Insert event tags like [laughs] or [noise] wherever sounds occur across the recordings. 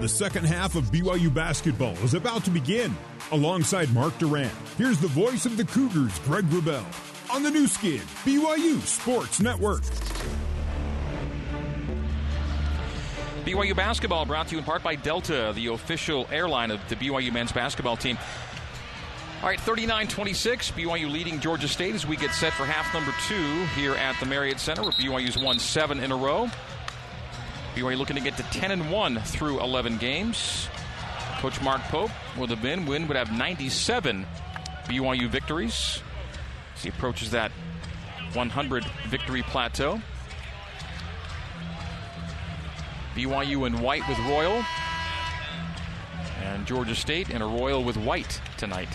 The second half of BYU basketball is about to begin. Alongside Mark Durant, here's the voice of the Cougars, Greg Wrubell, on the Nu Skin, BYU Sports Network. BYU basketball brought to you in part by Delta, the official airline of the BYU men's basketball team. All right, 39 26. BYU leading Georgia State as we get set for half number two here at the Marriott Center, where BYU's won seven in a row. BYU looking to get to 10 and 1 through 11 games. Coach Mark Pope with a win. Win would have 97 BYU victories as he approaches that 100 victory plateau. BYU in white with Royal. And Georgia State in a Royal with white tonight.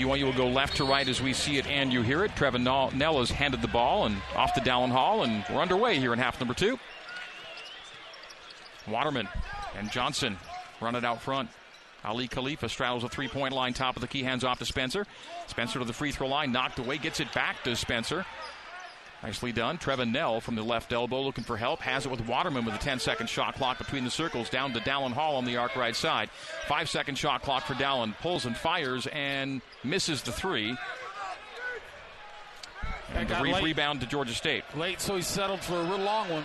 BYU will go left to right as we see it and you hear it. Trevin Knell has handed the ball and off to Dallin Hall, and we're underway here in half number two. Waterman and Johnson run it out front. Aly Khalifa straddles a three point line, top of the key, hands off to Spencer. Spencer to the free throw line, knocked away, gets it back to Spencer. Nicely done. Trevin Knell from the left elbow looking for help. Has it with Waterman with a 10 second shot clock between the circles. Down to Dallin Hall on the arc right side. Five second shot clock for Dallin. Pulls and fires and misses the three. And the re- rebound to Georgia State. Late, so he settled for a real long one.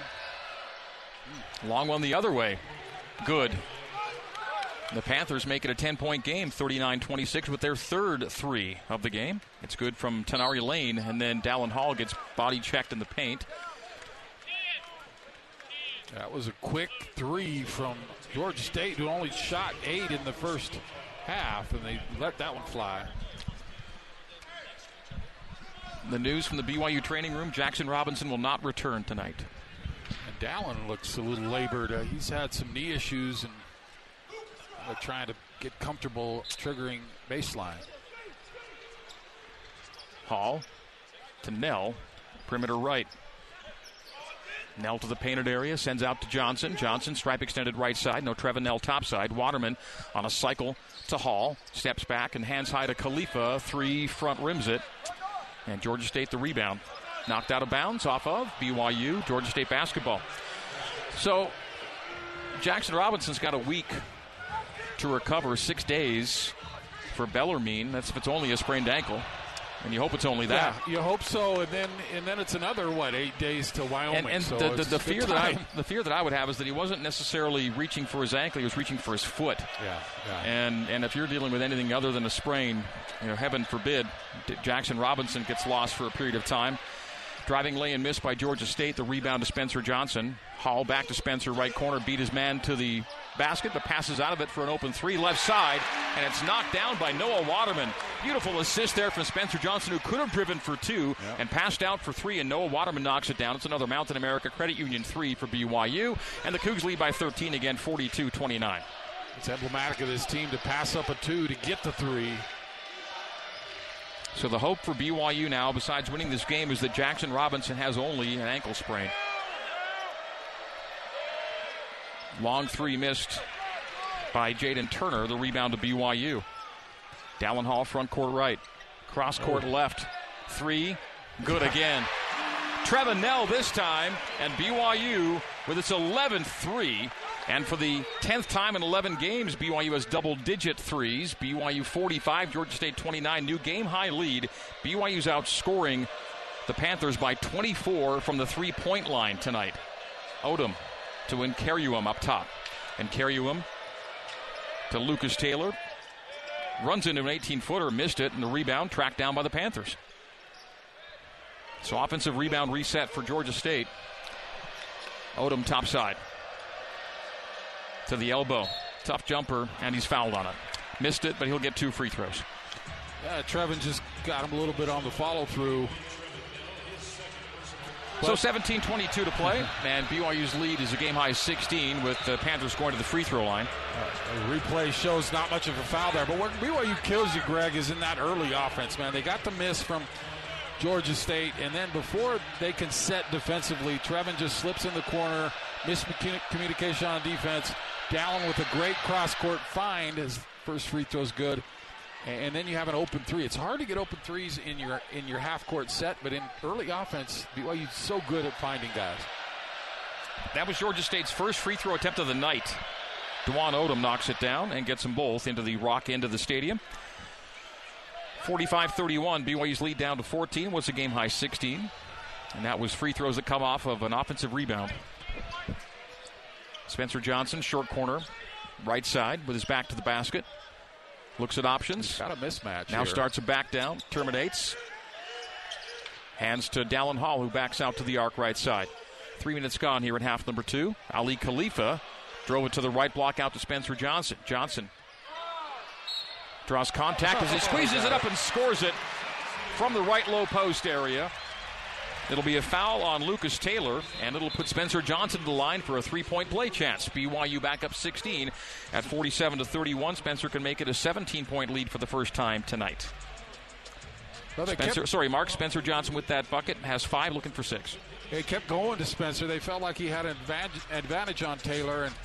Long one the other way. Good. The Panthers make it a 10 point game, 39 26, with their third three of the game. It's good from Tanari Lane, and then Dallin Hall gets body checked in the paint. That was a quick three from Georgia State, who only shot eight in the first half, and they let that one fly. The news from the BYU training room Jaxson Robinson will not return tonight. And Dallin looks a little labored. Uh, he's had some knee issues and uh, trying to get comfortable triggering baseline. Hall to Knell, perimeter right. Knell to the painted area, sends out to Johnson. Johnson, stripe extended right side. No Trevin Knell top side. Waterman on a cycle to Hall. Steps back and hands high to Khalifa. Three front rims it. And Georgia State the rebound. Knocked out of bounds off of BYU, Georgia State basketball. So Jaxson Robinson's got a week to recover six days for Bellarmine. That's if it's only a sprained ankle. And you hope it's only that. Yeah, you hope so, and then and then it's another what eight days to Wyoming. And, and so the, the, the fear that I the fear that I would have is that he wasn't necessarily reaching for his ankle; he was reaching for his foot. Yeah, yeah. And and if you're dealing with anything other than a sprain, you know, heaven forbid, Jaxson Robinson gets lost for a period of time. Driving lay and miss by Georgia State. The rebound to Spencer Johnson. Hall back to Spencer, right corner, beat his man to the basket, but passes out of it for an open three, left side, and it's knocked down by Noah Waterman. Beautiful assist there from Spencer Johnson, who could have driven for two and passed out for three, and Noah Waterman knocks it down. It's another Mountain America Credit Union three for BYU, and the Cougs lead by 13 again, 42 29. It's emblematic of this team to pass up a two to get the three. So the hope for BYU now, besides winning this game, is that Jaxson Robinson has only an ankle sprain. Long three missed by Jaden Turner. The rebound to BYU. Dallin Hall, front court right. Cross court oh. left. Three. Good again. Trevin Knell this time, and BYU with its 11th three. And for the 10th time in 11 games, BYU has double digit threes. BYU 45, Georgia State 29. New game high lead. BYU's outscoring the Panthers by 24 from the three point line tonight. Odom to win Nkereuwem up top. and Nkereuwem to Lucas Taylor. Runs into an 18 footer, missed it, and the rebound tracked down by the Panthers. So offensive rebound reset for Georgia State. Odom top side to the elbow. Tough jumper, and he's fouled on it. Missed it, but he'll get two free throws. Yeah, Trevin just got him a little bit on the follow through. So 17 22 to play, [laughs] and BYU's lead is a game high 16 with the Panthers going to the free throw line. Uh, the replay shows not much of a foul there, but what BYU kills you, Greg, is in that early offense, man. They got the miss from Georgia State, and then before they can set defensively, Trevin just slips in the corner, miscommunication on defense, Dallin with a great cross court find. His first free throw is good. And then you have an open three. It's hard to get open threes in your in your half court set, but in early offense, BYU's so good at finding guys. That was Georgia State's first free throw attempt of the night. Dwon Odom knocks it down and gets them both into the rock end of the stadium. 45 31, BYU's lead down to 14 was a game high 16. And that was free throws that come off of an offensive rebound. Spencer Johnson, short corner, right side with his back to the basket. Looks at options. Got a mismatch. Now here. starts a back down, terminates. Hands to Dallin Hall, who backs out to the arc right side. Three minutes gone here in half number two. Aly Khalifa drove it to the right block out to Spencer Johnson. Johnson draws contact as he squeezes it up and scores it from the right low post area. It'll be a foul on Lucas Taylor, and it'll put Spencer Johnson to the line for a three-point play chance. BYU back up 16 at 47 to 31. Spencer can make it a 17-point lead for the first time tonight. Well, Spencer, kept, sorry, Mark Spencer Johnson with that bucket has five, looking for six. they kept going to Spencer. They felt like he had an advantage, on Taylor, and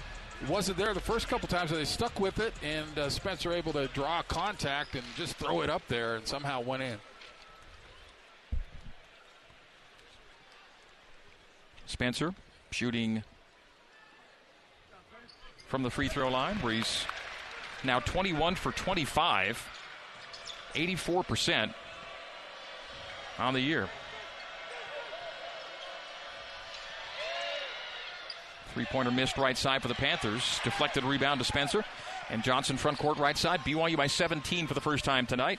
wasn't there the first couple times. They stuck with it, and uh, Spencer able to draw contact and just throw it up there, and somehow went in. Spencer shooting from the free throw line, where he's now 21 for 25, 84% on the year. Three pointer missed right side for the Panthers. Deflected rebound to Spencer. And Johnson front court right side. BYU by 17 for the first time tonight.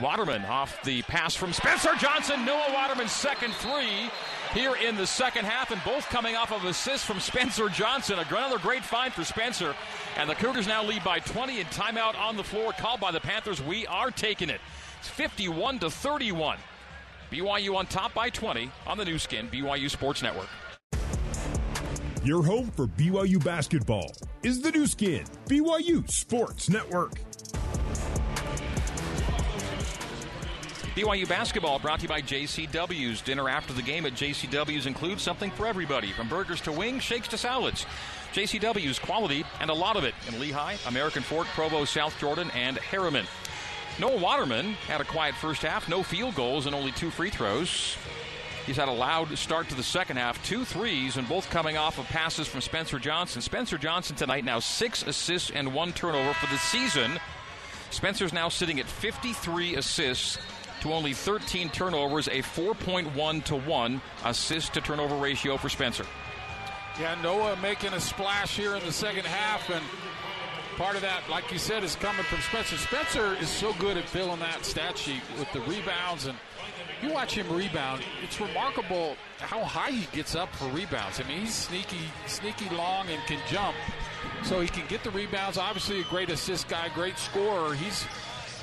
Waterman off the pass from Spencer Johnson. Noah Waterman's second three here in the second half, and both coming off of assists from Spencer Johnson. Another great find for Spencer. And the Cougars now lead by 20 and timeout on the floor called by the Panthers. We are taking it. It's 51 to 31. BYU on top by 20 on the Nu Skin, BYU Sports Network. Your home for BYU basketball is the Nu Skin, BYU Sports Network. BYU basketball brought to you by JCW's. Dinner after the game at JCW's includes something for everybody, from burgers to wings, shakes to salads. JCW's quality and a lot of it in Lehi, American Fork, Provo, South Jordan, and Herriman. Noah Waterman had a quiet first half, no field goals and only two free throws. He's had a loud start to the second half, two threes, and both coming off of passes from Spencer Johnson. Spencer Johnson tonight now six assists and one turnover for the season. Spencer's now sitting at 53 assists to only 13 turnovers, a 4.1 to 1 assist to turnover ratio for Spencer. Yeah, Noah making a splash here in the second half, and part of that, like you said, is coming from Spencer. Spencer is so good at filling that stat sheet with the rebounds, and you watch him rebound. It's remarkable how high he gets up for rebounds. I mean, he's sneaky, sneaky long and can jump, so he can get the rebounds. Obviously, a great assist guy, great scorer. He's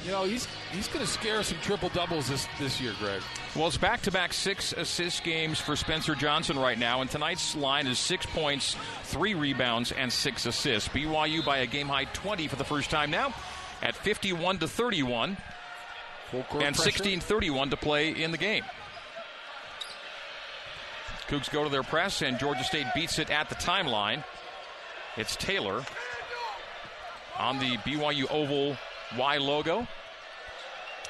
you know, he's he's going to scare some triple doubles this this year, Greg. Well, it's back to back six assist games for Spencer Johnson right now, and tonight's line is six points, three rebounds, and six assists. BYU by a game high 20 for the first time now at 51 to 31, and 16 31 to play in the game. Cougs go to their press, and Georgia State beats it at the timeline. It's Taylor on the BYU Oval Y logo.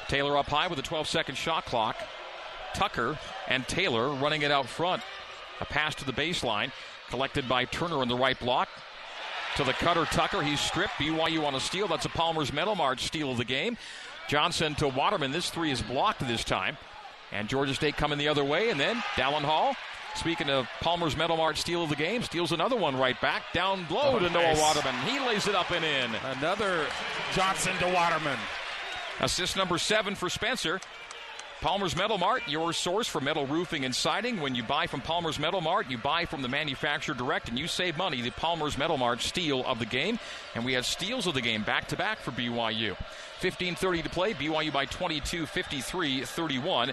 Taylor up high with a 12 second shot clock. Tucker and Taylor running it out front. A pass to the baseline, collected by Turner in the right block. To the cutter, Tucker. He's stripped. BYU on a steal. That's a Palmer's Metal Mart steal of the game. Johnson to Waterman. This three is blocked this time. And Georgia State coming the other way. And then Dallin Hall. Speaking of Palmer's Metal Mart steal of the game, steals another one right back. Down low Oh, to Noah. Waterman. He lays it up and in. Another Johnson to Waterman. Assist number seven for Spencer. Palmer's Metal Mart, your source for metal roofing and siding. When you buy from Palmer's Metal Mart, you buy from the manufacturer direct and you save money. The Palmer's Metal Mart steal of the game. And we have steals of the game back to back for BYU. 15:30 to play. BYU by 22, 53, 31.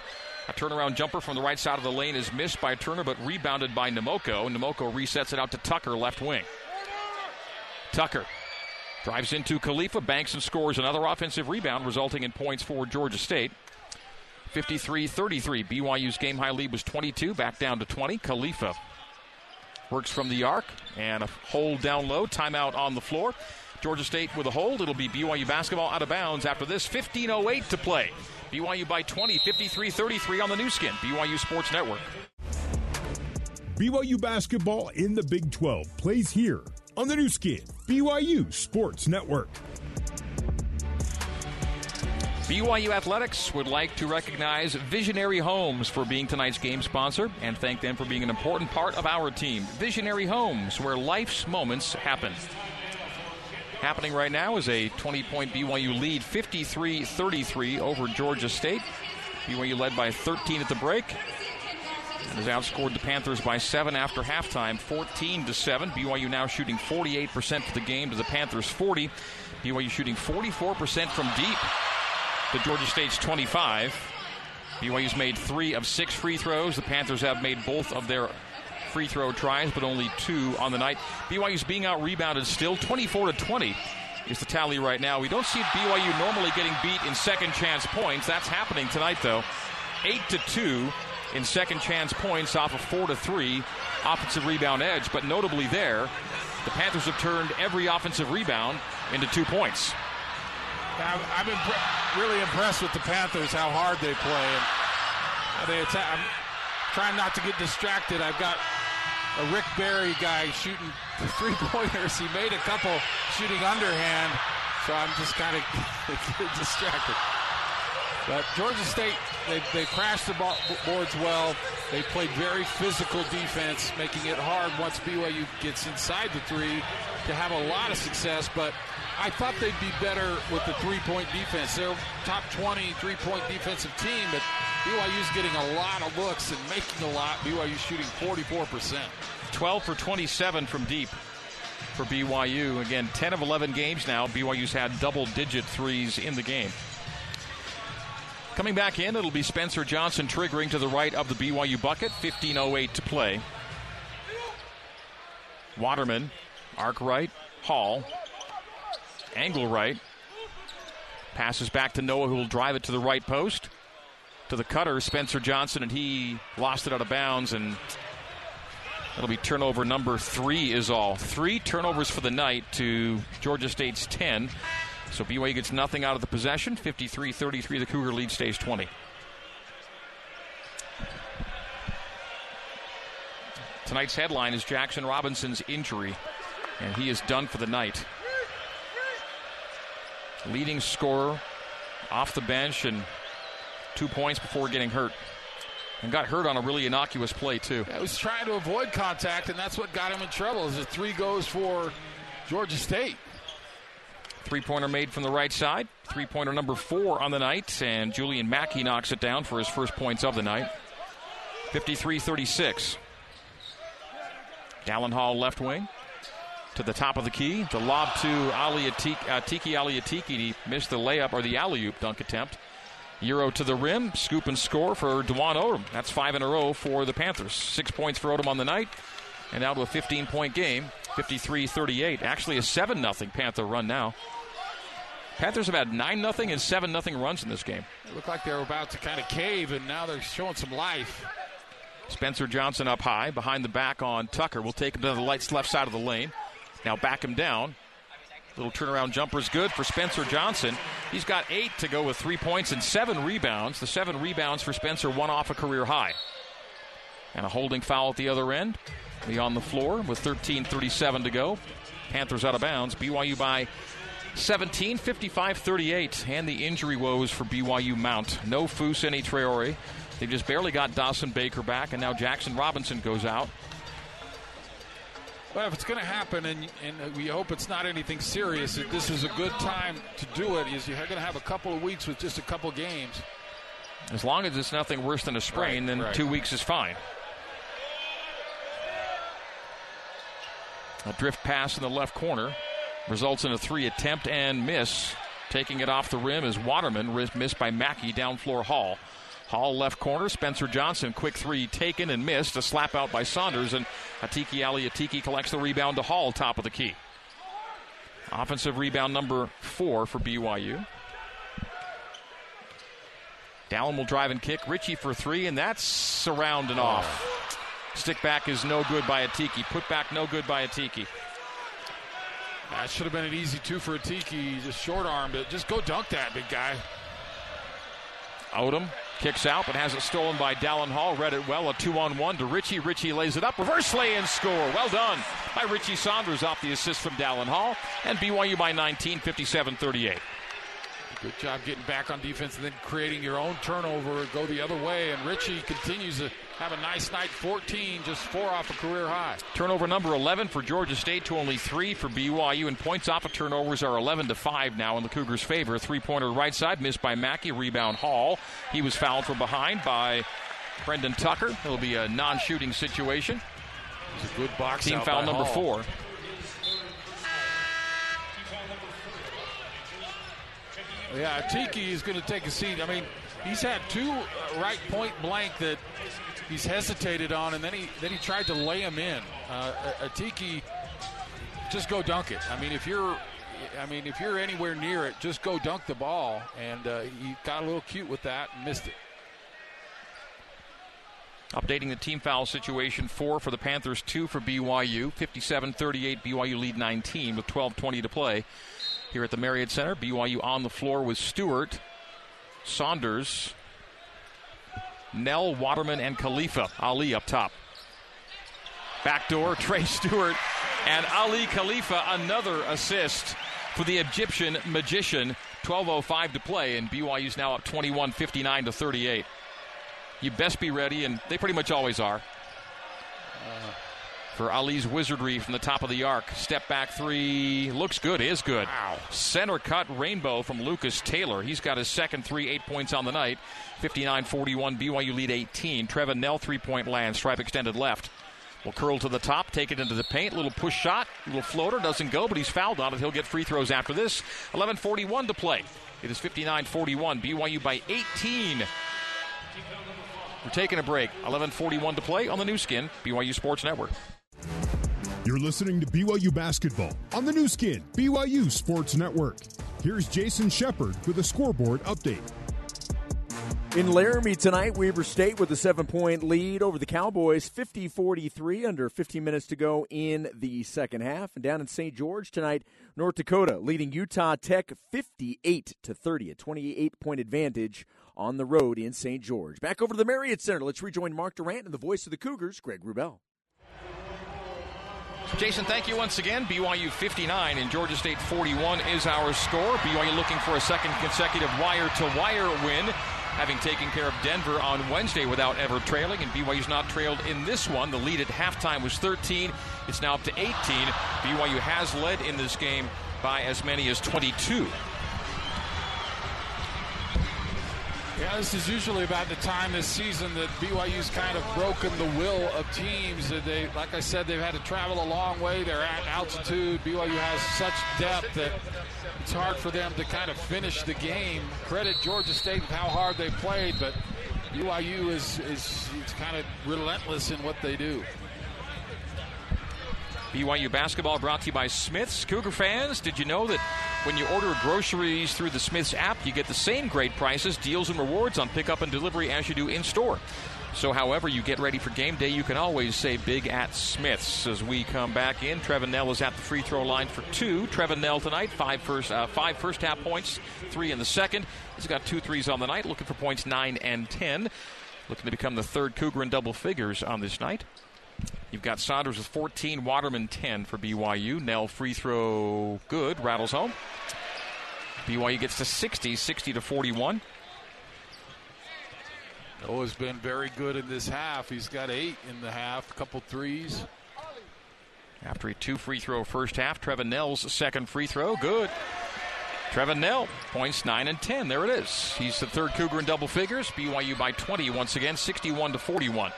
A turnaround jumper from the right side of the lane is missed by Turner, but rebounded by Nnamoko. Nnamoko resets it out to Tucker, left wing. Tucker drives into Khalifa, banks and scores another offensive rebound, resulting in points for Georgia State. 53 33. BYU's game high lead was 22, back down to 20. Khalifa works from the arc and a hold down low. Timeout on the floor. Georgia State with a hold. It'll be BYU basketball out of bounds after this. 15.08 to play. BYU by 20, 53 33 on the Nu Skin. BYU Sports Network. BYU basketball in the Big 12 plays here on the Nu Skin, BYU Sports Network. BYU Athletics would like to recognize Visionary Homes for being tonight's game sponsor and thank them for being an important part of our team. Visionary Homes, where life's moments happen. Happening right now is a 20 point BYU lead, 53 33 over Georgia State. BYU led by 13 at the break has outscored the Panthers by seven after halftime, 14 to 7. BYU now shooting 48% for the game to the Panthers 40. BYU shooting 44% from deep to Georgia State's 25. BYU's made three of six free throws. The Panthers have made both of their free throw tries, but only two on the night. BYU's being out rebounded still, 24 to 20 is the tally right now. We don't see BYU normally getting beat in second chance points. That's happening tonight, though. 8 to 2 in second chance points off a of 4 to 3 offensive rebound edge, but notably there, the Panthers have turned every offensive rebound into two points. I've been really impressed with the Panthers, how hard they play. And they attack. I'm trying not to get distracted. I've got a Rick Barry guy shooting three pointers. He made a couple shooting underhand, so I'm just kind of [laughs] distracted. But Georgia State, they, they crashed the boards well. They played very physical defense, making it hard once BYU gets inside the three to have a lot of success. But I thought they'd be better with the three-point defense. They're top 20 three-point defensive team, but BYU's getting a lot of looks and making a lot. BYU shooting 44%. 12 for 27 from deep for BYU. Again, 10 of 11 games now. BYU's had double-digit threes in the game. Coming back in, it'll be Spencer Johnson triggering to the right of the BYU bucket. 15.08 to play. Waterman, arc right, Hall, angle right. Passes back to Noah, who will drive it to the right post. To the cutter, Spencer Johnson, and he lost it out of bounds, and it'll be turnover number three, is all. Three turnovers for the night to Georgia State's 10. So BYU gets nothing out of the possession. 53 33, the Cougar lead stays 20. Tonight's headline is Jaxson Robinson's injury, and he is done for the night leading scorer off the bench and two points before getting hurt. And got hurt on a really innocuous play, too. Yeah, he was trying to avoid contact, and that's what got him in trouble. As the three goes for Georgia State. Three pointer made from the right side. Three pointer number four on the night, and Julian Mackey knocks it down for his first points of the night. 53 36. Dallin Hall left wing to the top of the key. The lob to Ali Atiki, uh, Tiki Ali Atiki. He missed the layup or the alley oop dunk attempt. Euro to the rim, scoop and score for Dwon Odom. That's five in a row for the Panthers. Six points for Odom on the night, and now to a 15 point game, 53 38. Actually, a 7 0 Panther run now. Panthers have had 9 0 and 7 0 runs in this game. It looked like they were about to kind of cave, and now they're showing some life. Spencer Johnson up high, behind the back on Tucker. We'll take him to the lights left side of the lane. Now back him down. Little turnaround jumper is good for Spencer Johnson. He's got eight to go with three points and seven rebounds. The seven rebounds for Spencer, one off a career high. And a holding foul at the other end. Be on the floor with 13:37 to go. Panthers out of bounds. BYU by 17, 55 38. And the injury woes for BYU Mount. No Fousseyni Traore. They've just barely got Dawson Baker back, and now Jaxson Robinson goes out. Well, if it's going to happen, and, and we hope it's not anything serious, this is a good time to do it. Is you're going to have a couple of weeks with just a couple games. As long as it's nothing worse than a sprain, right, then right. two weeks is fine. A drift pass in the left corner results in a three attempt and miss. Taking it off the rim is Waterman, missed by Mackey down floor Hall. Hall left corner. Spencer Johnson, quick three taken and missed. A slap out by Saunders. And Atiki Ali Atiki collects the rebound to Hall, top of the key. Offensive rebound number four for BYU. Dallin will drive and kick. Richie for three, and that's around and off. Stick back is no good by Atiki. Put back no good by Atiki. That should have been an easy two for Atiki. Just short arm, but Just go dunk that, big guy. Odom kicks out, but has it stolen by Dallin Hall. Read it well. A two on one to Richie. Richie lays it up. Reverse lay and score. Well done by Richie Saunders off the assist from Dallin Hall. And BYU by 19, 57 38. Good job getting back on defense and then creating your own turnover, go the other way. And Richie continues to have a nice night 14, just four off a career high. Turnover number 11 for Georgia State to only three for BYU, and points off of turnovers are 11 to 5 now in the Cougars' favor. Three pointer right side, missed by Mackey, rebound Hall. He was fouled from behind by Brendan Tucker. It'll be a non shooting situation. It's a good box. Team foul number Hall. four. Yeah, Tiki is going to take a seat. I mean, he's had two right point blank that he's hesitated on, and then he then he tried to lay him in. Uh, a, a Tiki, just go dunk it. I mean, if you're, I mean, if you're anywhere near it, just go dunk the ball. And uh, he got a little cute with that and missed it. Updating the team foul situation four for the Panthers, two for BYU. 57 38, BYU lead 19 with 12 20 to play here at the Marriott Center. BYU on the floor with Stewart, Saunders, Knell, Waterman, and Khalifa. Ali up top. Backdoor, [laughs] Trey Stewart, and Aly Khalifa, another assist for the Egyptian magician. 12.05 to play, and BYU's now up 21 59 to 38. You best be ready, and they pretty much always are. For Ali's wizardry from the top of the arc. Step back three. Looks good, is good. Wow. Center cut rainbow from Lucas Taylor. He's got his second three, eight points on the night. 59 41. BYU lead 18. Trevin Knell, three point land. Stripe extended left. Will curl to the top, take it into the paint. Little push shot, little floater, doesn't go, but he's fouled on it. He'll get free throws after this. 11:41 to play. It is 59-41. BYU by 18. We're taking a break. 11:41 to play on the Nu Skin BYU Sports Network. You're listening to BYU basketball on the Nu Skin BYU Sports Network. Here's Jason Shepard with a scoreboard update. In Laramie tonight, Weber State with a seven point lead over the Cowboys, 50 43, under 15 minutes to go in the second half. And down in St. George tonight, North Dakota leading Utah Tech 58 to 30, a 28 point advantage on the road in St. George. Back over to the Marriott Center. Let's rejoin Mark Durant and the voice of the Cougars, Greg Wrubell. Jason, thank you once again. BYU 59 and Georgia State 41 is our score. BYU looking for a second consecutive wire to wire win, having taken care of Denver on Wednesday without ever trailing. And BYU's not trailed in this one. The lead at halftime was 13. It's now up to 18. BYU has led in this game by as many as 22. Yeah, this is usually about the time this season that BYU's kind of broken the will of teams. They, like I said, they've had to travel a long way. They're at altitude. BYU has such depth that it's hard for them to kind of finish the game. Credit Georgia State with how hard they played, but BYU is is, is kind of relentless in what they do. BYU basketball brought to you by Smiths. Cougar fans, did you know that when you order groceries through the Smiths app, you get the same great prices, deals, and rewards on pickup and delivery as you do in store? So, however you get ready for game day, you can always save big at Smiths. As we come back in, Trevin Knell is at the free throw line for two. Trevin Knell tonight, five first, uh, five first half points, three in the second. He's got two threes on the night, looking for points nine and ten. Looking to become the third Cougar in double figures on this night. You've got Saunders with 14, Waterman 10 for BYU. Knell free throw good, rattles home. BYU gets to 60, 60 to 41. Noah's been very good in this half. He's got eight in the half, a couple threes. After a two free throw first half, Trevin Knell's second free throw, good. Trevin Knell, points 9 and 10. There it is. He's the third Cougar in double figures. BYU by 20 once again, 61 to 41.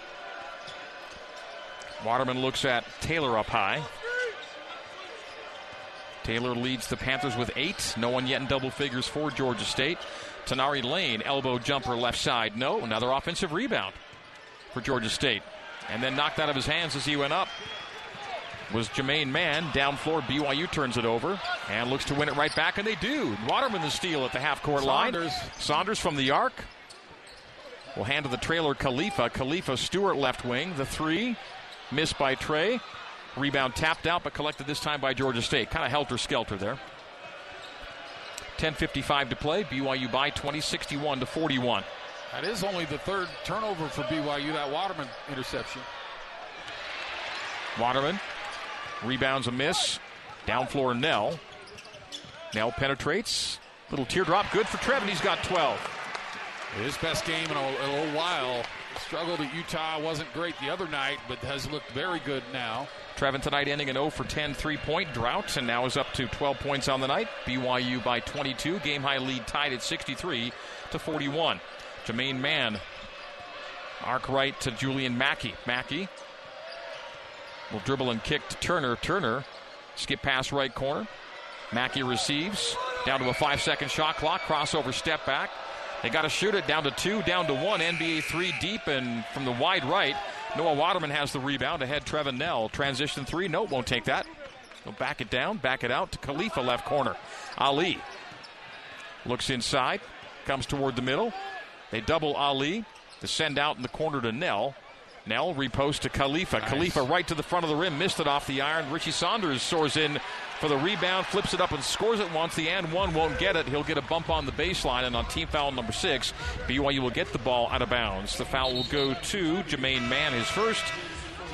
Waterman looks at Taylor up high. Taylor leads the Panthers with eight. No one yet in double figures for Georgia State. Tanari Lane, elbow jumper left side. No, another offensive rebound for Georgia State. And then knocked out of his hands as he went up was Jermaine Mann. Down floor, BYU turns it over and looks to win it right back, and they do. Waterman the steal at the half court Saunders. line. Saunders from the arc. Will hand to the trailer Khalifa. Khalifa Stewart left wing. The three. Missed by Trey. Rebound tapped out, but collected this time by Georgia State. Kind of helter skelter there. 10.55 to play. BYU by 20, 61 to 41. That is only the third turnover for BYU, that Waterman interception. Waterman rebounds a miss. Down floor, Knell. Knell penetrates. Little teardrop, good for Trevin. He's got 12. His best game in a, a little while. Struggled at Utah, wasn't great the other night, but has looked very good now. Trevin tonight ending an 0 for 10 three point drought and now is up to 12 points on the night. BYU by 22. Game high lead tied at 63 to 41. Jermaine Mann, arc right to Julian Mackey. Mackey will dribble and kick to Turner. Turner, skip pass right corner. Mackey receives. Down to a five second shot clock. Crossover step back. They got to shoot it down to two, down to one. NBA three deep and from the wide right. Noah Waterman has the rebound ahead. Trevin Knell. Transition three. Nope, won't take that. He'll back it down, back it out to Khalifa left corner. Ali looks inside, comes toward the middle. They double Ali to send out in the corner to Knell. Knell repost to Khalifa. Nice. Khalifa right to the front of the rim, missed it off the iron. Richie Saunders soars in for the rebound, flips it up and scores it once. The and one won't get it. He'll get a bump on the baseline, and on team foul number six, BYU will get the ball out of bounds. The foul will go to Jermaine Mann, his first.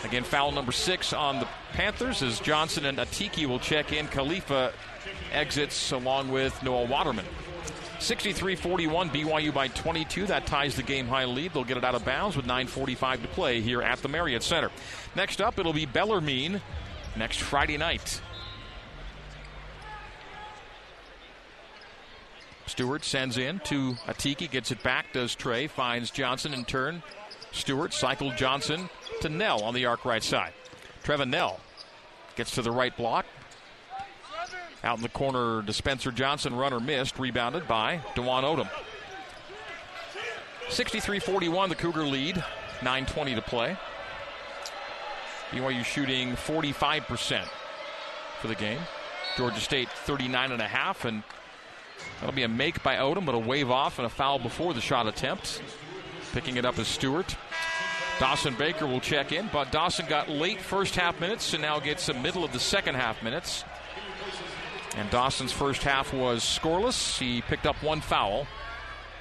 Again, foul number six on the Panthers as Johnson and Atiki will check in. Khalifa exits along with Noah Waterman. 63 41, BYU by 22. That ties the game high lead. They'll get it out of bounds with 9.45 to play here at the Marriott Center. Next up, it'll be Bellarmine next Friday night. Stewart sends in to Atiki, gets it back, does Trey, finds Johnson in turn. Stewart cycled Johnson to Knell on the arc right side. Trevin Knell gets to the right block, out in the corner to Spencer Johnson. Runner missed. Rebounded by Dwon Odom. 63 41, the Cougar lead. 9.20 to play. BYU shooting 45% for the game. Georgia State 39.5, and that'll be a make by Odom, but a wave off and a foul before the shot attempt. Picking it up is Stewart. Dawson Baker will check in, but Dawson got late first half minutes and now gets the middle of the second half minutes. And Dawson's first half was scoreless. He picked up one foul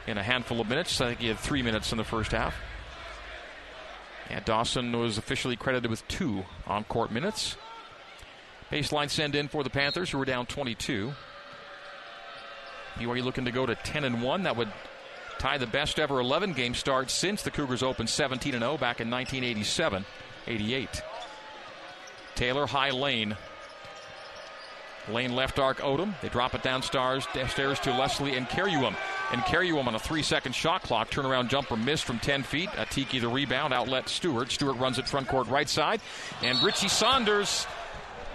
in a handful of minutes. I think he had three minutes in the first half. And Dawson was officially credited with two on court minutes. Baseline send in for the Panthers, who were down 22. BYU looking to go to 10 and 1. That would tie the best ever 11 game start since the Cougars opened 17 and 0 back in 1987 88. Taylor High Lane Lane left arc Odom. They drop it downstairs stairs to Leslie Nkereuwem. And Caruam on a three second shot clock. Turnaround jumper missed from 10 feet. Atiki the rebound. Outlet Stewart. Stewart runs it front court right side. And Richie Saunders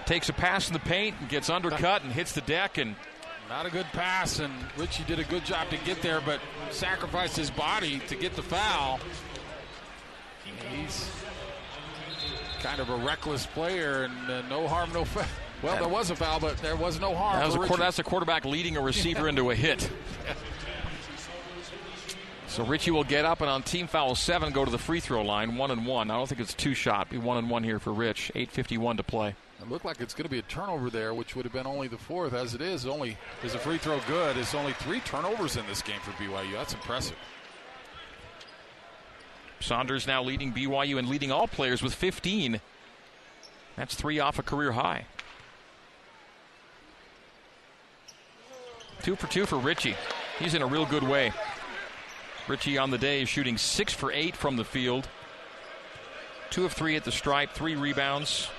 takes a pass in the paint and gets undercut and hits the deck and not a good pass, and Richie did a good job to get there, but sacrificed his body to get the foul. He's kind of a reckless player, and uh, no harm, no foul. Well, there was a foul, but there was no harm. That was a that's a quarterback leading a receiver into a hit. So Richie will get up and on team foul seven go to the free throw line, one and one. I don't think it's two shot. Be one and one here for Rich. Eight fifty one to play. It looked like it's going to be a turnover there, which would have been only the fourth. As it is, only is a free throw good. It's only three turnovers in this game for BYU. That's impressive. Saunders now leading BYU and leading all players with 15. That's three off a career high. Two for two for Richie. He's in a real good way. Richie on the day is shooting six for eight from the field. Two of three at the stripe, three rebounds.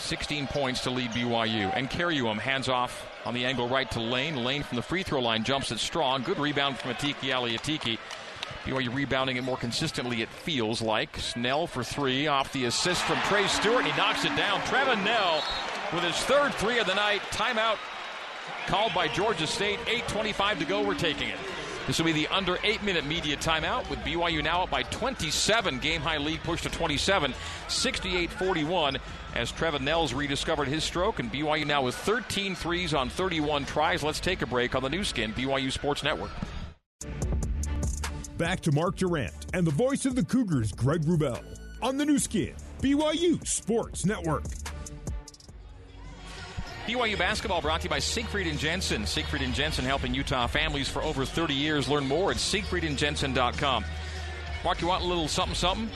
16 points to lead BYU. And Caruam hands off on the angle right to Lane. Lane from the free throw line jumps it strong. Good rebound from Atiki Ali Atiki. BYU rebounding it more consistently, it feels like. Snell for three off the assist from Trey Stewart, he knocks it down. Trevin Knell with his third three of the night. Timeout called by Georgia State. 8.25 to go. We're taking it. This will be the under eight minute media timeout with BYU now up by 27. Game high lead pushed to 27, 68 41 as Trevin Knell's rediscovered his stroke. And BYU now with 13 threes on 31 tries. Let's take a break on the Nu Skin, BYU Sports Network. Back to Mark Durant and the voice of the Cougars, Greg Wrubell, on the Nu Skin, BYU Sports Network. BYU basketball brought to you by Siegfried and Jensen. Siegfried and Jensen helping Utah families for over 30 years. Learn more at siegfriedandjensen.com. Mark, you want a little something something?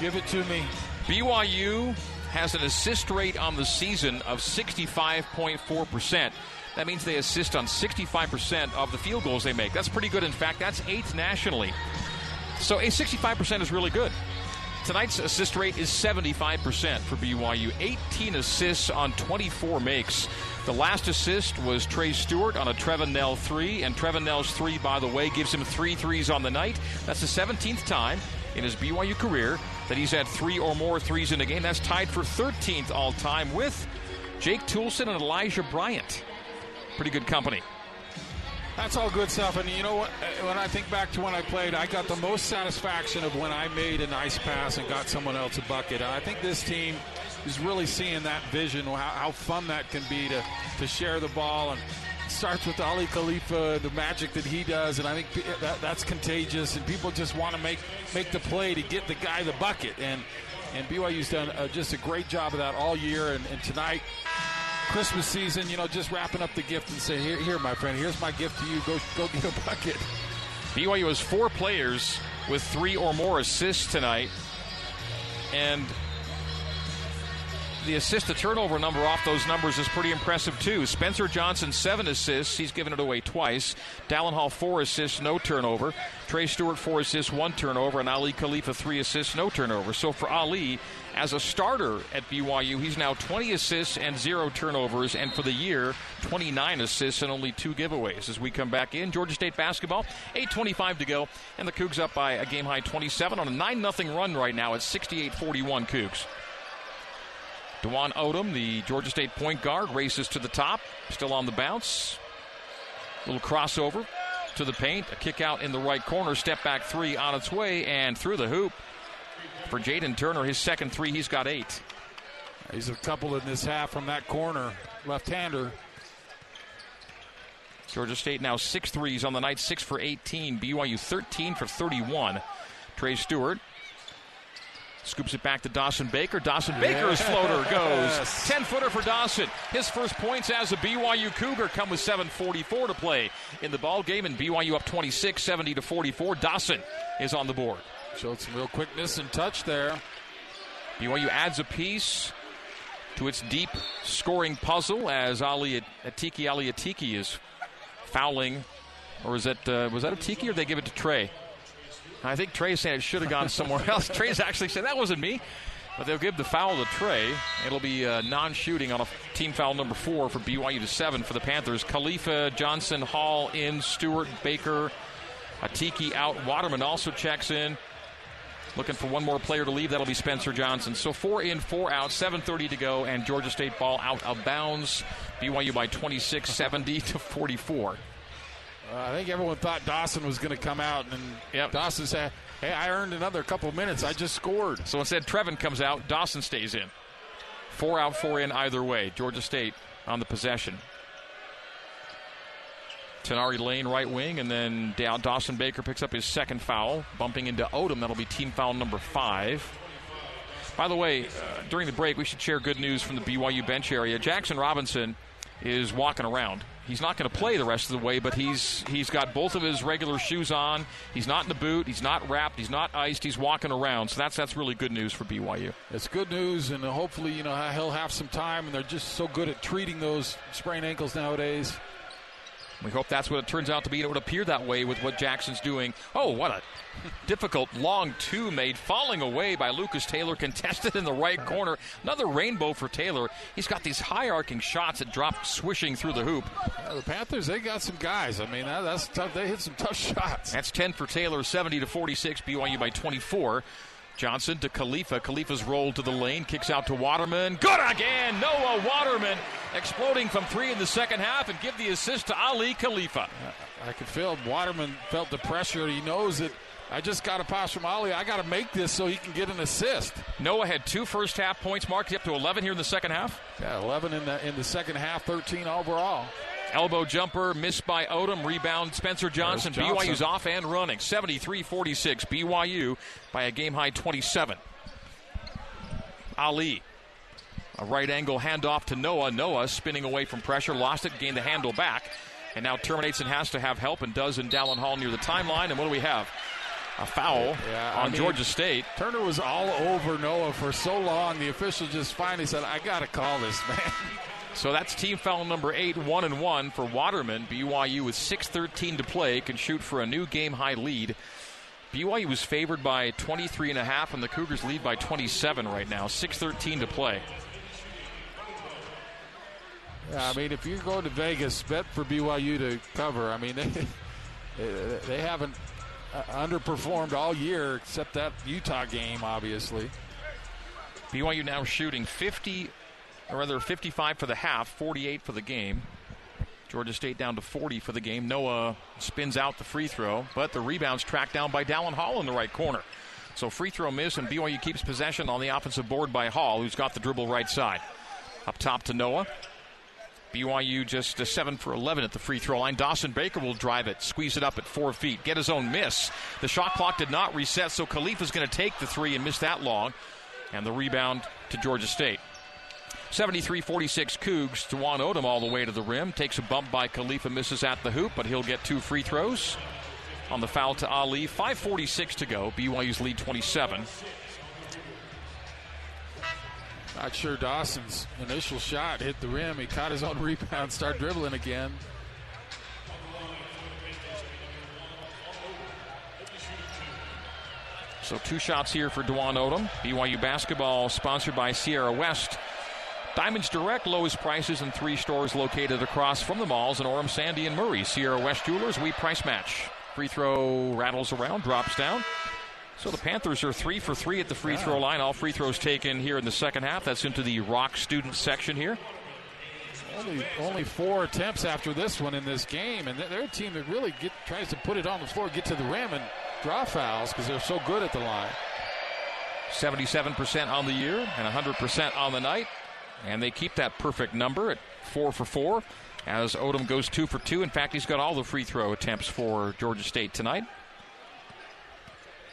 Give it to me. BYU has an assist rate on the season of 65.4%. That means they assist on 65% of the field goals they make. That's pretty good. In fact, that's eighth nationally. So a 65% is really good. Tonight's assist rate is 75% for BYU. 18 assists on 24 makes. The last assist was Trey Stewart on a Trevin Knell three, and Trevin Knell's three, by the way, gives him three threes on the night. That's the 17th time in his BYU career that he's had three or more threes in a game. That's tied for 13th all time with Jake Toolson and Elijah Bryant. Pretty good company. That's all good stuff. And you know what? Uh, when I think back to when I played, I got the most satisfaction of when I made a nice pass and got someone else a bucket. And I think this team is really seeing that vision, how, how fun that can be to, to share the ball. And starts with Aly Khalifa, the magic that he does. And I think that, that's contagious. And people just want to make, make the play to get the guy the bucket. And, and BYU's done uh, just a great job of that all year. And, and tonight, Christmas season, you know, just wrapping up the gift and say, here, here, my friend, here's my gift to you. Go, go get a bucket. BYU has four players with three or more assists tonight, and the assist to turnover number off those numbers is pretty impressive too. Spencer Johnson seven assists, he's given it away twice. Dallin Hall four assists, no turnover. Trey Stewart four assists, one turnover, and Aly Khalifa three assists, no turnover. So for Aly, as a starter at BYU, he's now 20 assists and zero turnovers, and for the year, 29 assists and only two giveaways. As we come back in, Georgia State basketball, 8:25 to go, and the Cougs up by a game high 27 on a 9 0 run right now at 68-41 Cougs. Dwon Odom, the Georgia State point guard, races to the top, still on the bounce. Little crossover to the paint, a kick out in the right corner, step back three on its way, and through the hoop for Jaden Turner. His second three, he's got eight. He's a couple in this half from that corner, left-hander. Georgia State now six threes on the night, six for 18. BYU 13 for 31. Trey Stewart Scoops it back to Dawson Baker. Dawson Baker's yes. floater goes. 10 footer for Dawson. His first points as a BYU Cougar come with 7.44 to play in the ball game, and BYU up 26, 70 to 44. Dawson is on the board. Showed some real quickness and touch there. BYU adds a piece to its deep scoring puzzle as Ali Atiki Ali Atiki is fouling, or is that uh, was that Atiki or they give it to Trey? I think Trey's saying it should have gone somewhere [laughs] else. Trey's actually saying that wasn't me. But they'll give the foul to Trey. It'll be uh, non-shooting on a team foul number four for BYU to seven for the Panthers. Khalifa, Johnson, Hall in, Stewart, Baker, Atiki out. Waterman also checks in. Looking for one more player to leave. That'll be Spencer Johnson. So four in, four out, 7.30 to go, and Georgia State ball out of bounds. BYU by 26, 70 to 44. Uh, I think everyone thought Dawson was going to come out, and yep. Dawson said, "Hey, I earned another couple minutes. I just scored." So instead, Trevin comes out. Dawson stays in. Four out, four in either way. Georgia State on the possession. Tenari Lane right wing, and then Dawson Baker picks up his second foul, bumping into Odom. That'll be team foul number five. By the way, uh, during the break, we should share good news from the BYU bench area. Jaxson Robinson is walking around. He's not going to play the rest of the way, but he's he's got both of his regular shoes on. He's not in the boot. He's not wrapped. He's not iced. He's walking around. So that's that's really good news for BYU. It's good news, and hopefully you know he'll have some time. And they're just so good at treating those sprained ankles nowadays. We hope that's what it turns out to be. It would appear that way with what Jaxson's doing. Oh, what a difficult long two made, falling away by Lucas Taylor, [laughs] contested in the right corner. Another rainbow for Taylor. He's got these high arcing shots that drop swishing through the hoop. Yeah, the Panthers, they got some guys. I mean, that, that's tough. They hit some tough [laughs] shots. That's 10 for Taylor, 70 to 46, BYU by 24. Johnson to Khalifa. Khalifa's rolled to the lane, kicks out to Waterman. Good again. Noah Waterman exploding from three in the second half and give the assist to Aly Khalifa. I could feel Waterman felt the pressure. He knows that I just got a pass from Ali. I got to make this so he can get an assist. Noah had two first half points, marked up to 11 here in the second half. Yeah, 11 in the in the second half, 13 overall. Elbow jumper missed by Odom. Rebound Spencer Johnson. Johnson. BYU's off and running. 73 46. BYU by a game high 27. Ali A right angle handoff to Noah. Noah spinning away from pressure, lost it, gained the handle back, and now terminates and has to have help and does in Dallin Hall near the timeline. And what do we have? A foul Yeah, I on mean- Georgia State. Turner was all over Noah for so long. The official just finally said, "I got to call this man." [laughs] So that's team foul number eight, one and one for Waterman. BYU with 6:13 to play can shoot for a new game high lead. BYU was favored by 23 and a half, and the Cougars lead by 27 right now. 6:13 to play. Yeah, I mean, if you go to Vegas, bet for BYU to cover. I mean, they [laughs] they haven't uh, underperformed all year except that Utah game, obviously. BYU now shooting 50, or rather 55 for the half, 48 for the game. Georgia State down to 40 for the game. Noah spins out the free throw, but the rebound's tracked down by Dallin Hall in the right corner. So free throw miss, and BYU keeps possession on the offensive board by Hall, who's got the dribble right side. Up top to Noah. BYU just a 7 for 11 at the free throw line. Dawson Baker will drive it, squeeze it up at four feet, get his own miss. The shot clock did not reset, so Khalifa's going to take the three and miss that long. And the rebound to Georgia State. 73 46 Cougs. Dwon Odom all the way to the rim. Takes a bump by Khalifa, misses at the hoop, but he'll get two free throws. On the foul to Aly. 5.46 to go. BYU's lead 27. Not sure Dawson's initial shot hit the rim. He caught his own [laughs] rebound, start dribbling again. So two shots here for Dwon Odom. BYU basketball sponsored by Sierra West. Diamonds Direct, lowest prices in three stores located across from the malls in Orem, Sandy, and Murray. Sierra West Jewelers, we price match. Free throw rattles around, drops down. So the Panthers are three for three at the free throw line. All free throws taken here in the second half. That's into the Rock student section here. Only only four attempts after this one in this game, and they're a team that really get, tries to put it on the floor, get to the rim, and draw fouls because they're so good at the line. 77% on the year and 100% on the night. And they keep that perfect number at four for four as Odom goes two for two. In fact, he's got all the free throw attempts for Georgia State tonight.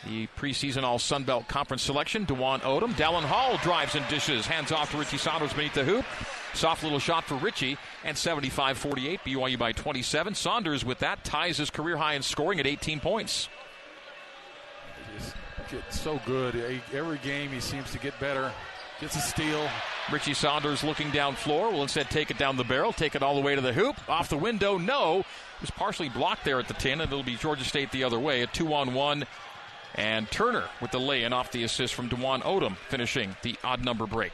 The preseason All Sun Belt Conference selection, Dwon Odom. Dallin Hall drives and dishes. Hands off to Richie Saunders beneath the hoop. Soft little shot for Richie. And 75 48, BYU by 27. Saunders with that ties his career high in scoring at 18 points. He's so good. Every game he seems to get better. Gets a steal. Richie Saunders looking down floor will instead take it down the barrel, take it all the way to the hoop. Off the window, no. It was partially blocked there at the 10, and it'll be Georgia State the other way. A two on one. And Turner with the lay in off the assist from Dwon Odom, finishing the odd number break.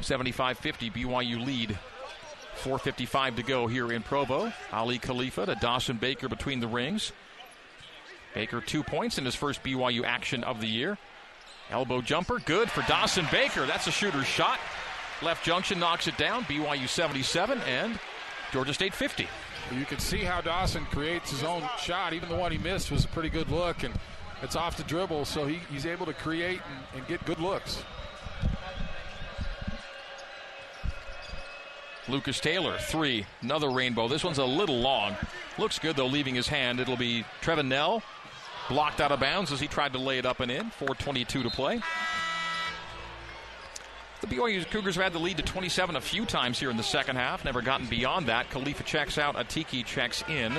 75 50, BYU lead. 4.55 to go here in Provo. Aly Khalifa to Dawson Baker between the rings. Baker two points in his first BYU action of the year. Elbow jumper, good for Dawson Baker. That's a shooter's shot. Left junction knocks it down. BYU 77 and Georgia State 50. You can see how Dawson creates his own shot. Even the one he missed was a pretty good look, and it's off the dribble, so he, he's able to create and, and get good looks. Lucas Taylor, three. Another rainbow. This one's a little long. Looks good, though, leaving his hand. It'll be Trevin Knell. Blocked out of bounds as he tried to lay it up and in. 4.22 to play. The BYU Cougars have had the lead to 27 a few times here in the second half. Never gotten beyond that. Khalifa checks out. Atiki checks in.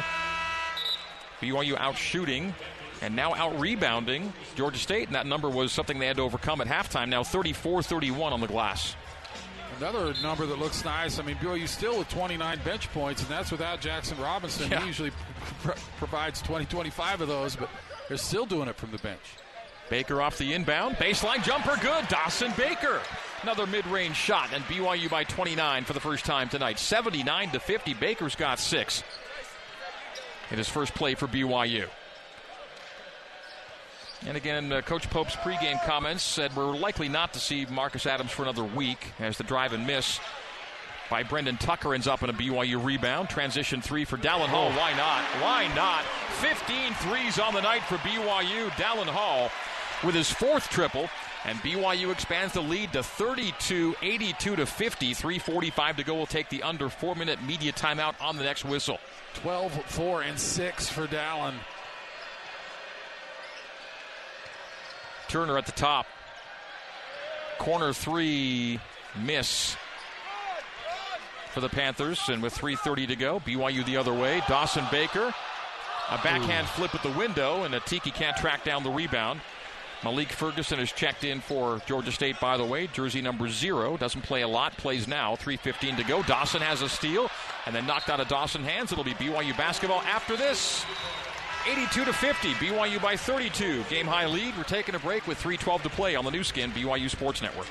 BYU out shooting and now out rebounding Georgia State. And that number was something they had to overcome at halftime. Now 34 31 on the glass. Another number that looks nice. I mean, BYU still with 29 bench points, and that's without Jaxson Robinson. Yeah. He usually [laughs] pr- provides 20, 25 of those, but they're still doing it from the bench. Baker off the inbound. Baseline jumper good. Dawson Baker. Another mid range shot, and BYU by 29 for the first time tonight. 79 to 50. Baker's got six in his first play for BYU. And again, uh, Coach Pope's pregame comments said we're likely not to see Marcus Adams for another week as the drive and miss by Brendan Tucker ends up in a BYU rebound. Transition three for Dallin Hall. Oh, why not? Why not? 15 threes on the night for BYU. Dallin Hall with his fourth triple. And BYU expands the lead to 32, 82 to 50. 3.45 to go. We'll take the under four minute media timeout on the next whistle. 12, 4, and 6 for Dallin. Turner at the top. Corner three miss for the Panthers, and with 3.30 to go, BYU the other way. Dawson Baker, a backhand Ooh. flip at the window, and Atiki can't track down the rebound. Malik Ferguson has checked in for Georgia State, by the way. Jersey number zero. Doesn't play a lot, plays now. 3.15 to go. Dawson has a steal, and then knocked out of Dawson hands. It'll be BYU basketball after this. 82 to 50. BYU by 32. Game high lead. We're taking a break with 3.12 to play on the Nu Skin BYU Sports Network.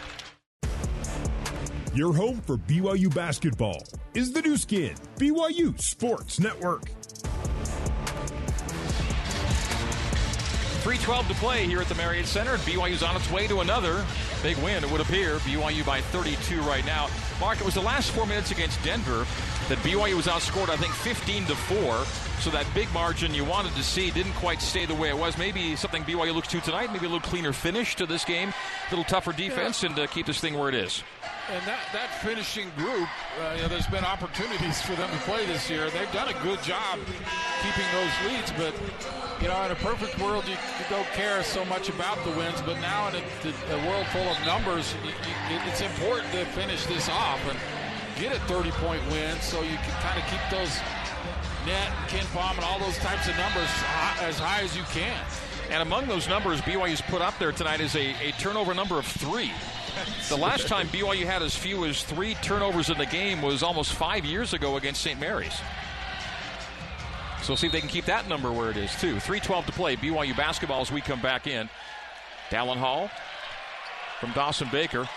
Your home for BYU basketball is the Nu Skin BYU Sports Network. 3.12 to play here at the Marriott Center, and BYU's on its way to another big win, it would appear. BYU by 32 right now. Mark, it was the last four minutes against Denver that BYU was outscored, I think, 15 to 4. So that big margin you wanted to see didn't quite stay the way it was. Maybe something BYU looks to tonight, maybe a little cleaner finish to this game, a little tougher defense, yeah. and uh, keep this thing where it is. And that, that finishing group, uh, you know, there's been opportunities for them to play this year. They've done a good job keeping those leads, but you know, in a perfect world, you, you don't care so much about the wins, but now in a, a world full of numbers, you, you, it's important to finish this off and get a 30-point win so you can kind of keep those net, KenPom, and all those types of numbers as high as you can. And among those numbers BYU's put up there tonight is a, a turnover number of three. The last time BYU had as few as three turnovers in the game was almost five years ago against St. Mary's. So we'll see if they can keep that number where it is, too. 3.12 to play. BYU basketball as we come back in. Dallin Hall from Dawson Baker.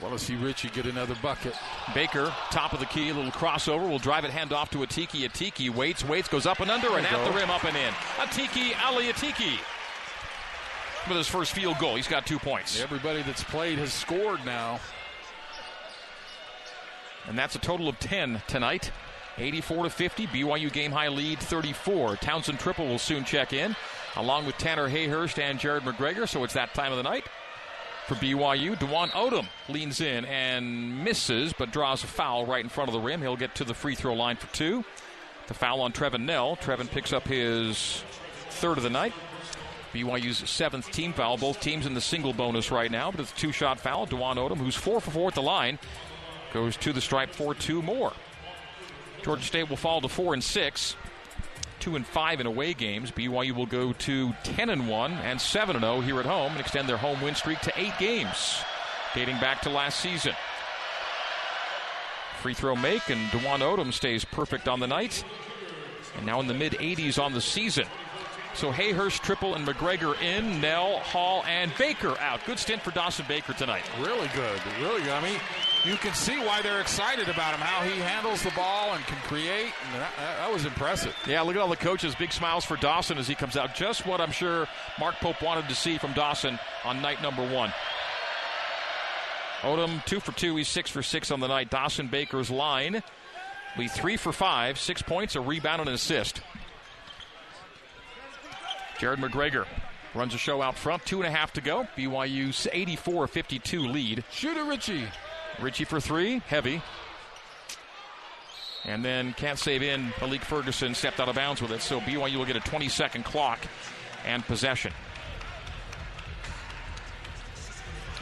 Want to see Richie get another bucket. Baker, top of the key, a little crossover. We'll drive it, hand off to Atiki. Atiki waits, waits, goes up and under, and at the rim, up and in. Atiki, Ally Atiki. With his first field goal, he's got two points. Everybody that's played has scored now. And that's a total of 10 tonight. 84 to 50. BYU game high lead 34. Townsend Tripple will soon check in, along with Tanner Hayhurst and Jared McGregor. So it's that time of the night for BYU. Dwon Odom leans in and misses, but draws a foul right in front of the rim. He'll get to the free throw line for two. The foul on Trevin Knell. Trevin picks up his third of the night. BYU's seventh team foul. Both teams in the single bonus right now, but it's a two shot foul. Dwon Odom, who's four for four at the line, goes to the stripe for two more. Georgia State will fall to four and six two and five in away games. BYU will go to 10 and one and 7 and 0 here at home and extend their home win streak to eight games, dating back to last season. Free throw make and Dwon Odom stays perfect on the night, and now in the mid 80s on the season. So Hayhurst, Tripple, and McGregor in. Knell, Hall, and Baker out. Good stint for Dawson Baker tonight. Really good. Really good. I mean, you can see why they're excited about him, how he handles the ball and can create. And that, that, was impressive. Yeah, look at all the coaches. Big smiles for Dawson as he comes out. Just what I'm sure Mark Pope wanted to see from Dawson on night number one. Odom, two for two. He's six for six on the night. Dawson Baker's line. Be three for five, six points, a rebound, and an assist. Jared McGregor runs a show out front. Two and a half to go. BYU's 84 52 lead. Shooter Richie. Richie for three. Heavy. And then can't save in. Malik Ferguson stepped out of bounds with it. So BYU will get a 20 second clock and possession.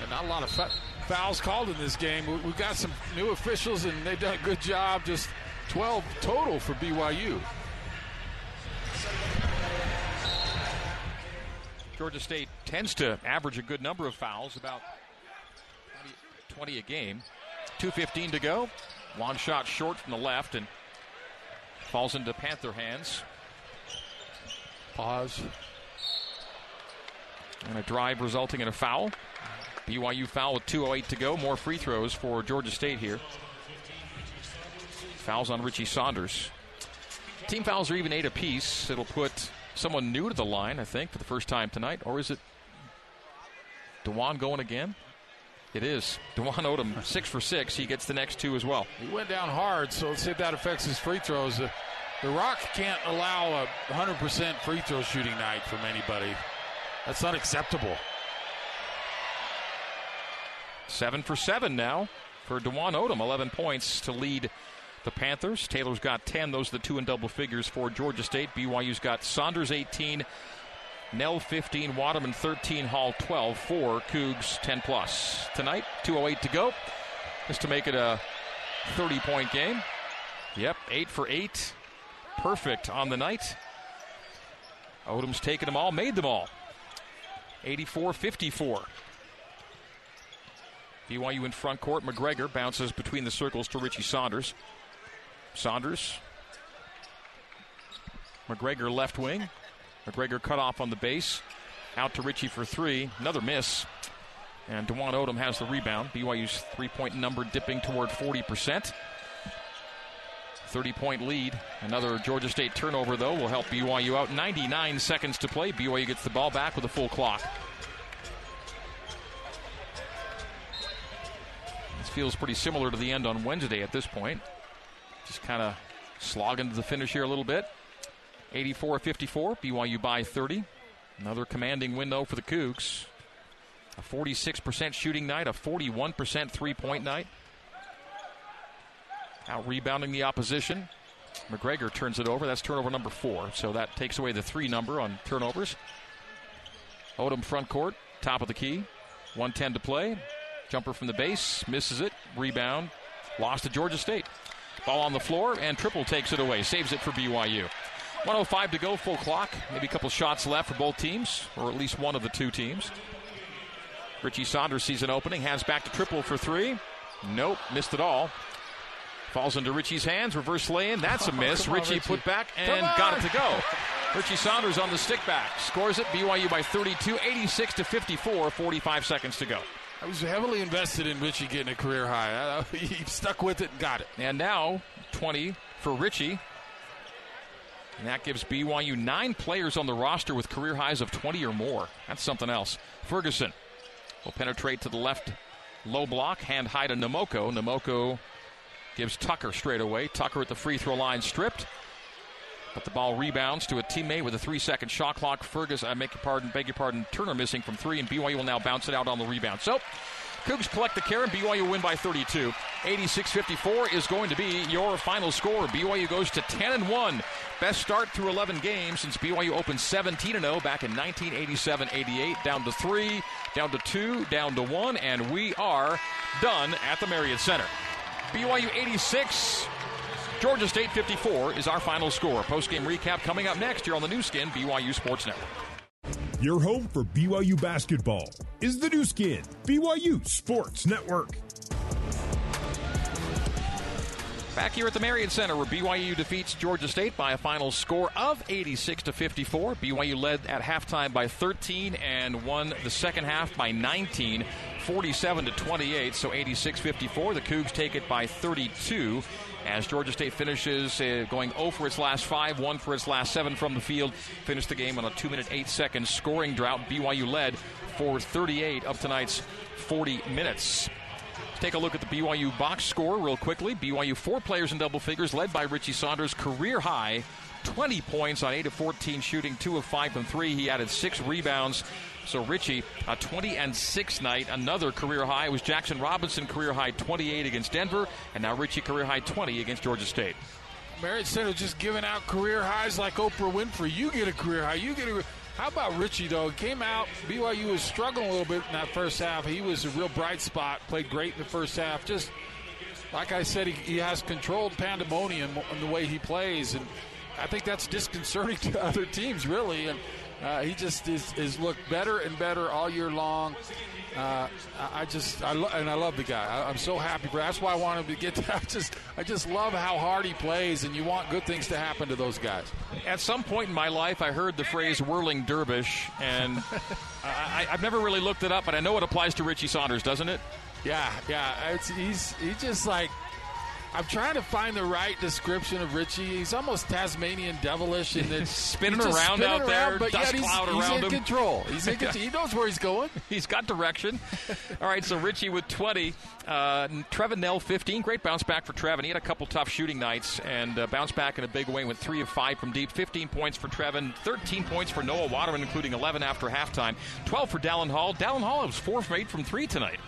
And not a lot of fouls called in this game. We've got some new officials, and they've done a good job. Just 12 total for BYU. Georgia State tends to average a good number of fouls, about 20 a game. 2.15 to go. Long shot short from the left and falls into Panther hands. Pause. And a drive resulting in a foul. BYU foul with 2.08 to go. More free throws for Georgia State here. Fouls on Richie Saunders. Team fouls are even eight apiece. It'll put someone new to the line, I think, for the first time tonight. Or is it Dwon going again? It is. Dwon Odom, [laughs] six for six. He gets the next two as well. He went down hard, so let's see if that affects his free throws. Uh, the Rock can't allow a 100% free throw shooting night from anybody. That's unacceptable. Seven for seven now for Dwon Odom. 11 points to lead the Panthers. Taylor's got 10. Those are the two in double figures for Georgia State. BYU's got Saunders 18, Knell 15, Waterman 13, Hall 12, 4, Cougs 10 plus. Tonight, 2.08 to go. Just to make it a 30 point game. Yep, 8 for 8. Perfect on the night. Odom's taken them all, made them all. 84 54. BYU in front court. McGregor bounces between the circles to Richie Saunders. Saunders. McGregor left wing. McGregor cut off on the base. Out to Richie for three. Another miss. And Dwon Odom has the rebound. BYU's three point number dipping toward 40%. 30 point lead. Another Georgia State turnover, though, will help BYU out. 99 seconds to play. BYU gets the ball back with a full clock. This feels pretty similar to the end on Wednesday at this point. Just kind of slogging to the finish here a little bit. 84 54. BYU by 30. Another commanding win, though, for the Cougs. A 46% shooting night, a 41% three point night. Out rebounding the opposition. McGregor turns it over. That's turnover number four. So that takes away the three number on turnovers. Odom front court, top of the key. 110 to play. Jumper from the base, misses it. Rebound, lost to Georgia State. Ball on the floor, and Tripple takes it away, saves it for BYU. 105 to go, full clock. Maybe a couple shots left for both teams, or at least one of the two teams. Richie Saunders sees an opening, hands back to Tripple for three. Nope, missed it all. Falls into Richie's hands, reverse lay in. That's a [laughs] miss. on, Richie, Richie. put back and got it to go. Richie Saunders on the stick back. Scores it. BYU by 32, 86 to 54, 45 seconds to go. I was heavily invested in Richie getting a career high. [laughs] He stuck with it and got it. And now 20 for Richie. And that gives BYU nine players on the roster with career highs of 20 or more. That's something else. Ferguson will penetrate to the left low block, hand high to Nnamoko. Nnamoko gives Tucker straight away. Tucker at the free throw line stripped. But the ball rebounds to a teammate with a three second shot clock. Fergus, I make your pardon, beg your pardon, Turner missing from three, and BYU will now bounce it out on the rebound. So, Cougs collect the care, and BYU win by 32. 86 54 is going to be your final score. BYU goes to 10 and 1. Best start through 11 games since BYU opened 17 0 back in 1987 88. Down to 3, down to 2, down to 1, and we are done at the Marriott Center. BYU 86, Georgia State 54 is our final score. Post game recap coming up next here on the Nu Skin BYU Sports Network. Your home for BYU basketball is the Nu Skin, BYU Sports Network. Back here at the Marriott Center, where BYU defeats Georgia State by a final score of 86 to 54. BYU led at halftime by 13 and won the second half by 19, 47 to 28. So 86-54. The Cougs take it by 32 as Georgia State finishes uh, going 0 for its last five, 1 for its last seven from the field. Finished the game on a 2 minute 8 second scoring drought. BYU led for 38 of tonight's 40 minutes. Take a look at the BYU box score real quickly. BYU four players in double figures, led by Richie Saunders, career high. 20 points on 8 of 14 shooting, 2 of 5 from 3. He added 6 rebounds. So Richie, a 20 and 6 night, another career high. It was Jaxson Robinson career high 28 against Denver, and now Richie career high 20 against Georgia State. Marriott Center just giving out career highs like Oprah Winfrey. You get a career high. You get a. How about Richie though? Came out. BYU was struggling a little bit in that first half. He was a real bright spot. Played great in the first half. Just like I said, he, he has controlled pandemonium in the way he plays, and I think that's disconcerting [laughs] to other teams, really. And uh, he just is, is looked better and better all year long. Uh, I just I lo- and I love the guy. I, I'm so happy for. That's why I want him to get. To, [laughs] I just I just love how hard he plays, and you want good things to happen to those guys. At some point in my life, I heard the phrase whirling dervish, and [laughs] I, I, I've never really looked it up, but I know it applies to Richie Saunders, doesn't it? Yeah, yeah. It's, he's he just like I'm trying to find the right description of Richie. He's almost Tasmanian devilish, and it's [laughs] Spinning around spinning out there, around, but dust yet he's, cloud he's around in him. control. [laughs] He's in control. He knows where he's going. [laughs] He's got direction. All right, so Richie with 20. Uh, Trevin Knell, 15. Great bounce back for Trevin. He had a couple tough shooting nights and uh, bounced back in a big way. Went 3 of 5 from deep. 15 points for Trevin. 13 points for Noah Waterman, including 11 after halftime. 12 for Dallin Hall. Dallin Hall was 4 from 8 from 3 tonight.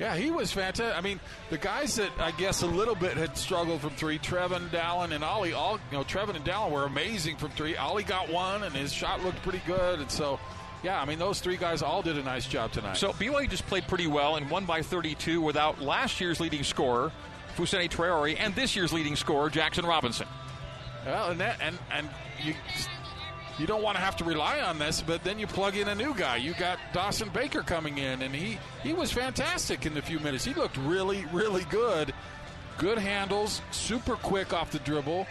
Yeah, he was fantastic. I mean, the guys that I guess a little bit had struggled from three, Trevin, Dallin, and Ollie, all you know, Trevin and Dallin were amazing from three. Ollie got one, and his shot looked pretty good, and so. Yeah, I mean those three guys all did a nice job tonight. So BYU just played pretty well and won by 32 without last year's leading scorer, Fousseyni Traore, and this year's leading scorer, Jaxson Robinson. Well, and that, and and you you don't want to have to rely on this, but then you plug in a new guy. You got Dawson Baker coming in, and he he was fantastic in the few minutes. He looked really really good. Good handles, super quick off the dribble.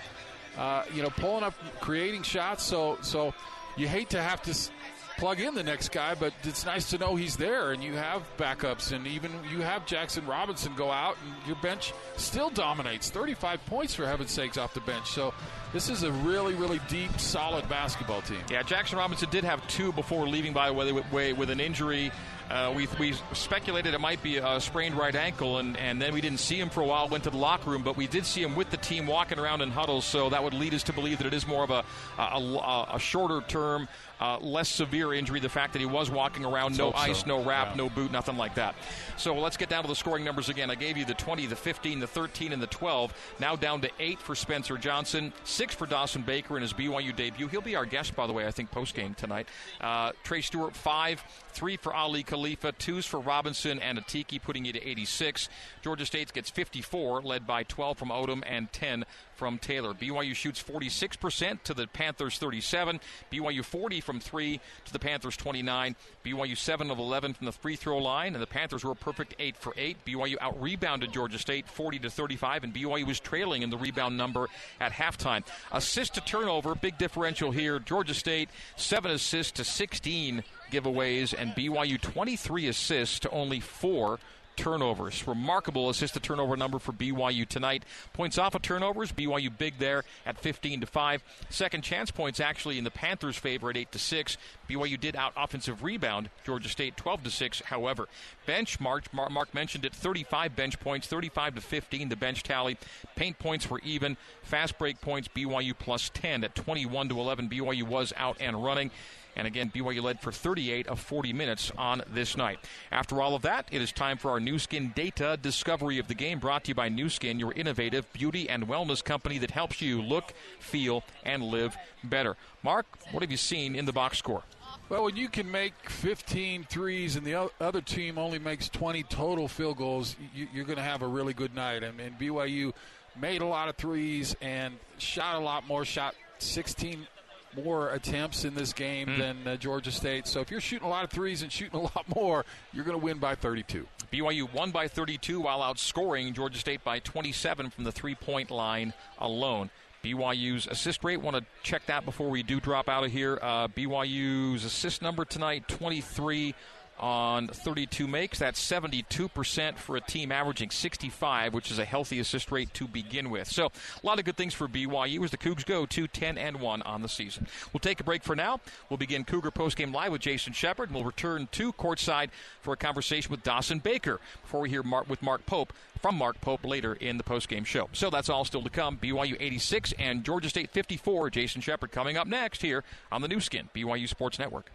Uh, you know, pulling up, creating shots. So so you hate to have to plug in the next guy, but it's nice to know he's there and you have backups and even you have Jaxson Robinson go out and your bench still dominates. 35 points for heaven's sakes off the bench. So this is a really, really deep, solid basketball team. Yeah, Jaxson Robinson did have two before leaving by the way with an injury. Uh, we, we speculated it might be a sprained right ankle, and, and then we didn't see him for a while, went to the locker room, but we did see him with the team walking around in huddles, so that would lead us to believe that it is more of a, a, a, shorter term uh, less severe injury. The fact that he was walking around, no ice, so. no wrap, yeah. no boot, nothing like that. So let's get down to the scoring numbers again. I gave you the 20, the 15, the 13, and the 12. Now down to eight for Spencer Johnson, six for Dawson Baker in his BYU debut. He'll be our guest, by the way, I think post game tonight. Uh, Trey Stewart, five, three for Aly Khalifa, twos for Robinson and Atiki, putting you to 86. Georgia State gets 54, led by 12 from Odom and 10 from Taylor. BYU shoots 46% to the Panthers 37. BYU 40 from three to the Panthers 29. BYU 7 of 11 from the free throw line, and the Panthers were a perfect 8 for 8. BYU out rebounded Georgia State 40 to 35, and BYU was trailing in the rebound number at halftime. Assist to turnover, big differential here. Georgia State 7 assists to 16 giveaways, and BYU 23 assists to only 4 turnovers. Remarkable assist to turnover number for BYU tonight. Points off of turnovers, BYU big there at 15 to 5. Second chance points actually in the Panthers' favor at 8 to 6. BYU did out offensive rebound Georgia State 12 to 6. However, bench Mark, Mark mentioned it 35 bench points, 35 to 15 the bench tally. Paint points were even. Fast break points BYU plus 10 at 21 to 11. BYU was out and running. And again, BYU led for 38 of 40 minutes on this night. After all of that, it is time for our Nu Skin data discovery of the game brought to you by Nu Skin, your innovative beauty and wellness company that helps you look, feel, and live better. Mark, what have you seen in the box score? Well, when you can make 15 threes and the other team only makes 20 total field goals, you, are going to have a really good night. I mean, BYU made a lot of threes and shot a lot more, shot 16 more attempts in this game mm. than uh, Georgia State. So if you're shooting a lot of threes and shooting a [laughs] lot more, you're going to win by 32. BYU won by 32 while outscoring Georgia State by 27 from the three point line alone. BYU's assist rate, want to check that before we do drop out of here. Uh, BYU's assist number tonight, 23 on 32 makes. That's 72% for a team averaging 65, which is a healthy assist rate to begin with. So, a lot of good things for BYU as the Cougs go to 10 and 1 on the season. We'll take a break for now. We'll begin Cougar postgame live with Jason Shepard, and we'll return to courtside for a conversation with Dawson Baker before we hear Mark, with Mark Pope from Mark Pope later in the postgame show. So that's all still to come. BYU 86 and Georgia State 54. Jason Shepard coming up next here on the Nu Skin, BYU Sports Network.